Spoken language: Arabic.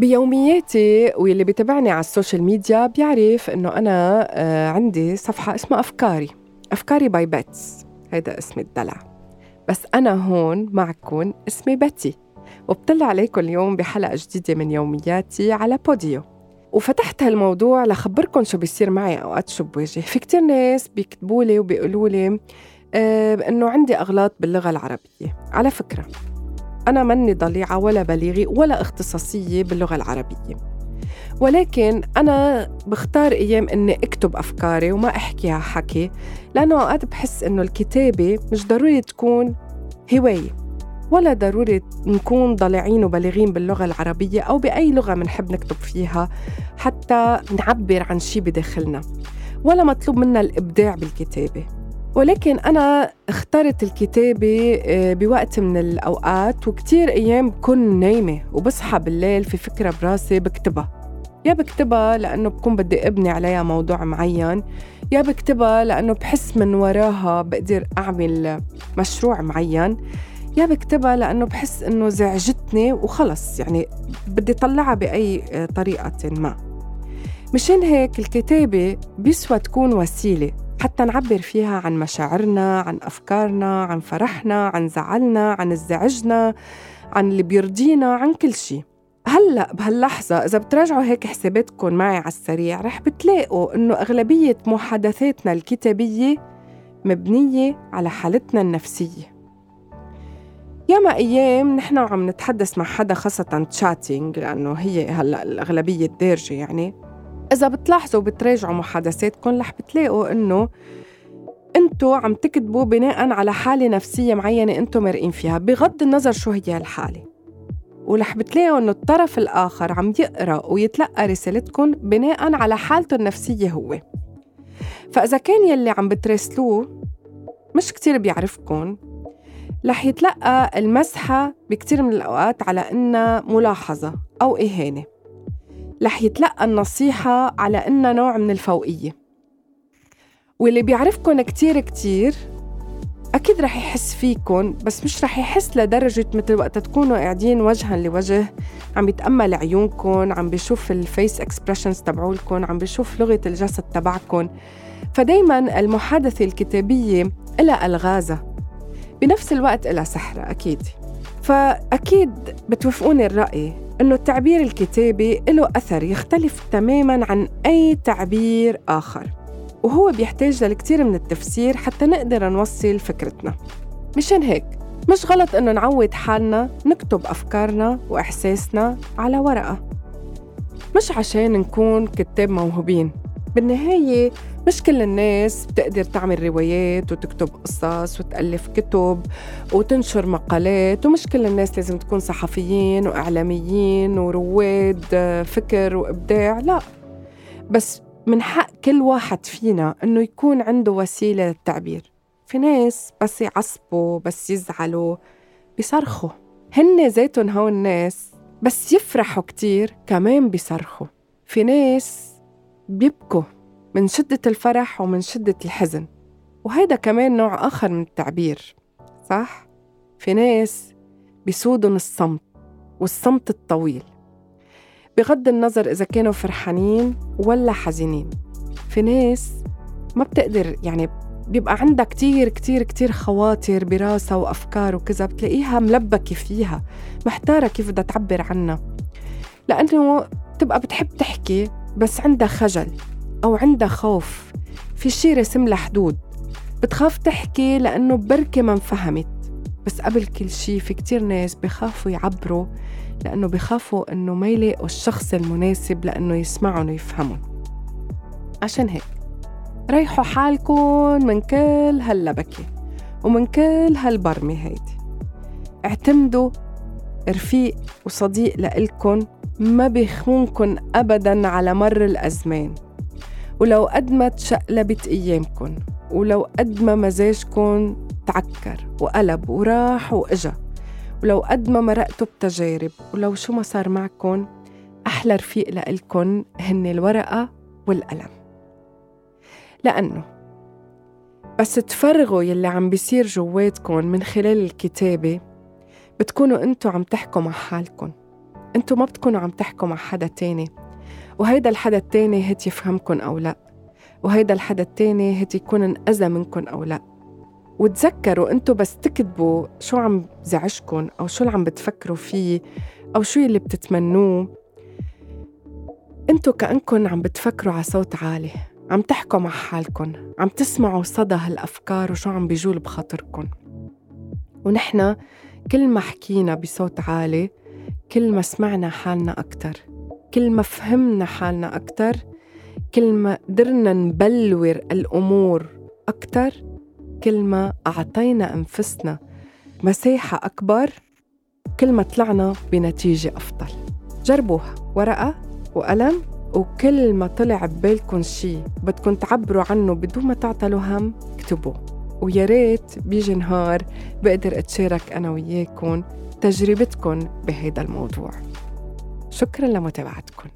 بيومياتي واللي بيتابعني على ال social media بيعرف إنه أنا آه، عندي صفحة اسمها أفكاري. أفكاري by Bets. هيدا اسم الدلع. بس أنا هون معكم اسمي بتي وبطلع عليكم اليوم بحلقة جديدة من يومياتي على بوديو. وفتحت هالموضوع لخبركم شو بيصير معي أوقات شو بواجه. في كتير ناس بيكتبوا لي وبيقولوا لي آه إنه عندي أغلاط باللغة العربية. على فكرة. أنا مني ضليعة ولا بليغة ولا اختصاصية باللغة العربية. ولكن أنا بختار أيام إني أكتب أفكاري وما أحكيها حكي لأنه أوقات بحس إنه الكتابة مش ضروري تكون هواية ولا ضروري نكون ضليعين وبالغين باللغة العربية أو بأي لغة منحب نكتب فيها حتى نعبر عن شي بداخلنا ولا مطلوب منا الإبداع بالكتابة. ولكن أنا اخترت الكتابة آه، بوقت من الأوقات وكتير أيام بكون نايمة وبصحى بالليل في فكرة براسي بكتبها. يا بكتبها لأنه بكون بدي أبني عليها موضوع معين يا بكتبها لأنه بحس من وراها بقدر أعمل مشروع معين يا بكتبها لأنه بحس إنه زعجتني وخلص يعني بدي طلعها بأي طريقة ما. مشان هيك الكتابة بيسوى تكون وسيلة. حتى نعبر فيها عن مشاعرنا عن أفكارنا عن فرحنا عن زعلنا عن ازدعاجنا عن اللي بيرضينا عن كل شيء هلأ بهاللحظة إذا بتراجعوا هيك حساباتكم معي على السريع رح بتلاقوا إنه أغلبية محادثاتنا الكتابية مبنية على حالتنا النفسية. ياما أيام نحن عم نتحدث مع حدا خاصة تشاتينج لأنه هي هلأ الأغلبية الدارجة يعني. إذا بتلاحظوا وبتراجعوا محادثاتكم رح بتلاقوا إنه أنتوا عم تكتبوا بناء على حالة نفسية معينة أنتوا مرقين فيها بغض النظر شو هي الحالة ورح بتلاقوا إنه الطرف الآخر عم يقرأ ويتلقى رسالتكم بناء على حالته النفسية هو. فإذا كان يلي عم بتراسلوه مش كتير بيعرفكم رح يتلقى المسحة بكتير من الأوقات على إنها ملاحظة أو إهانة. رح يتلقى النصيحة على إنها نوع من الفوقية. واللي بيعرفكن كتير كتير أكيد رح يحس فيكن بس مش رح يحس لدرجة مثل وقت تكونوا قاعدين وجها لوجه عم يتأمل عيونكم عم بيشوف ال face expressions تبعولكم عم بيشوف لغة الجسد تبعكم فدايما المحادثة الكتابية إلها ألغازها بنفس الوقت إلها سحرها أكيد. فأكيد بتوافقوني الرأي. إنه التعبير الكتابي له أثر يختلف تماماً عن أي تعبير آخر وهو بيحتاج لكتير من التفسير حتى نقدر نوصل فكرتنا. مشان هيك مش غلط إنه نعود حالنا نكتب أفكارنا وإحساسنا على ورقة. مش عشان نكون كتاب موهوبين. بالنهاية مش كل الناس بتقدر تعمل روايات وتكتب قصص وتألف كتب وتنشر مقالات ومش كل الناس لازم تكون صحفيين وإعلاميين ورواد فكر وإبداع لا. بس من حق كل واحد فينا إنه يكون عنده وسيلة للتعبير. في ناس بس يعصبوا بس يزعلوا بيصرخوا. هن ذاتهم هول الناس بس يفرحوا كتير كمان بيصرخوا. في ناس بيبكوا من شدة الفرح ومن شدة الحزن. وهيدا كمان نوع آخر من التعبير صح؟ في ناس بيسودن الصمت والصمت الطويل. بغض النظر إذا كانوا فرحانين ولا حزينين. في ناس ما بتقدر يعني بيبقى عندها كتير كتير كتير خواطر براسها وأفكار وكذا بتلاقيها ملبكة فيها محتارة كيف بدها تعبر عنها. لأنه بتبقى بتحب تحكي بس عندها خجل أو عندها خوف. في شي رسم لها حدود. بتخاف تحكي لأنه بركة ما انفهمت. بس قبل كل شي في كتير ناس بخافوا يعبروا لأنه بخافوا إنه ما يلاقوا الشخص المناسب لأنه يسمعهم ويفهمهم عشان هيك ريحوا حالكم من كل هاللبكة ومن كل هالبرمة هيدي. اعتمدوا رفيق وصديق لإلكن ما بيخونكن أبدا على مر الأزمان. ولو قد ما تشقلبت أيامكن ولو قد ما مزاجكن تعكر وقلب وراح وإجا. ولو قد ما مرقتوا بتجارب ولو شو ما صار معكن أحلى رفيق لإلكن هن الورقة والقلم. لأنه بس تفرغوا يلي عم بيصير جواتكن من خلال الكتابة بتكونوا أنتو عم تحكوا مع حالكن. انتو ما بتكونوا عم تحكوا مع حدا تاني. وهيدا الحدا التاني هت يفهمكن أو لا. وهيدا الحدا التاني هت يكون انأذى منكن أو لا. وتذكروا انتو بس تكتبوا شو عم بزعجكن أو شو اللي عم بتفكروا فيه أو شو اللي بتتمنوه. انتو كأنكن عم بتفكروا على صوت عالي عم تحكوا مع حالكن عم تسمعوا صدى هالأفكار وشو عم بيجول بخاطركن. ونحن كل ما حكينا بصوت عالي كل ما سمعنا حالنا أكتر كل ما فهمنا حالنا أكتر كل ما قدرنا نبلور الأمور أكتر كل ما أعطينا أنفسنا مساحة أكبر كل ما طلعنا بنتيجة أفضل. جربوها ورقة وقلم وكل ما طلع ببالكم شي بدكم تعبروا عنه بدون ما تعطلوا هم اكتبوه. ويا ريت بيجي نهار بقدر أتشارك أنا وياكم تجربتكم بهيدا الموضوع. شكرا لمتابعتكم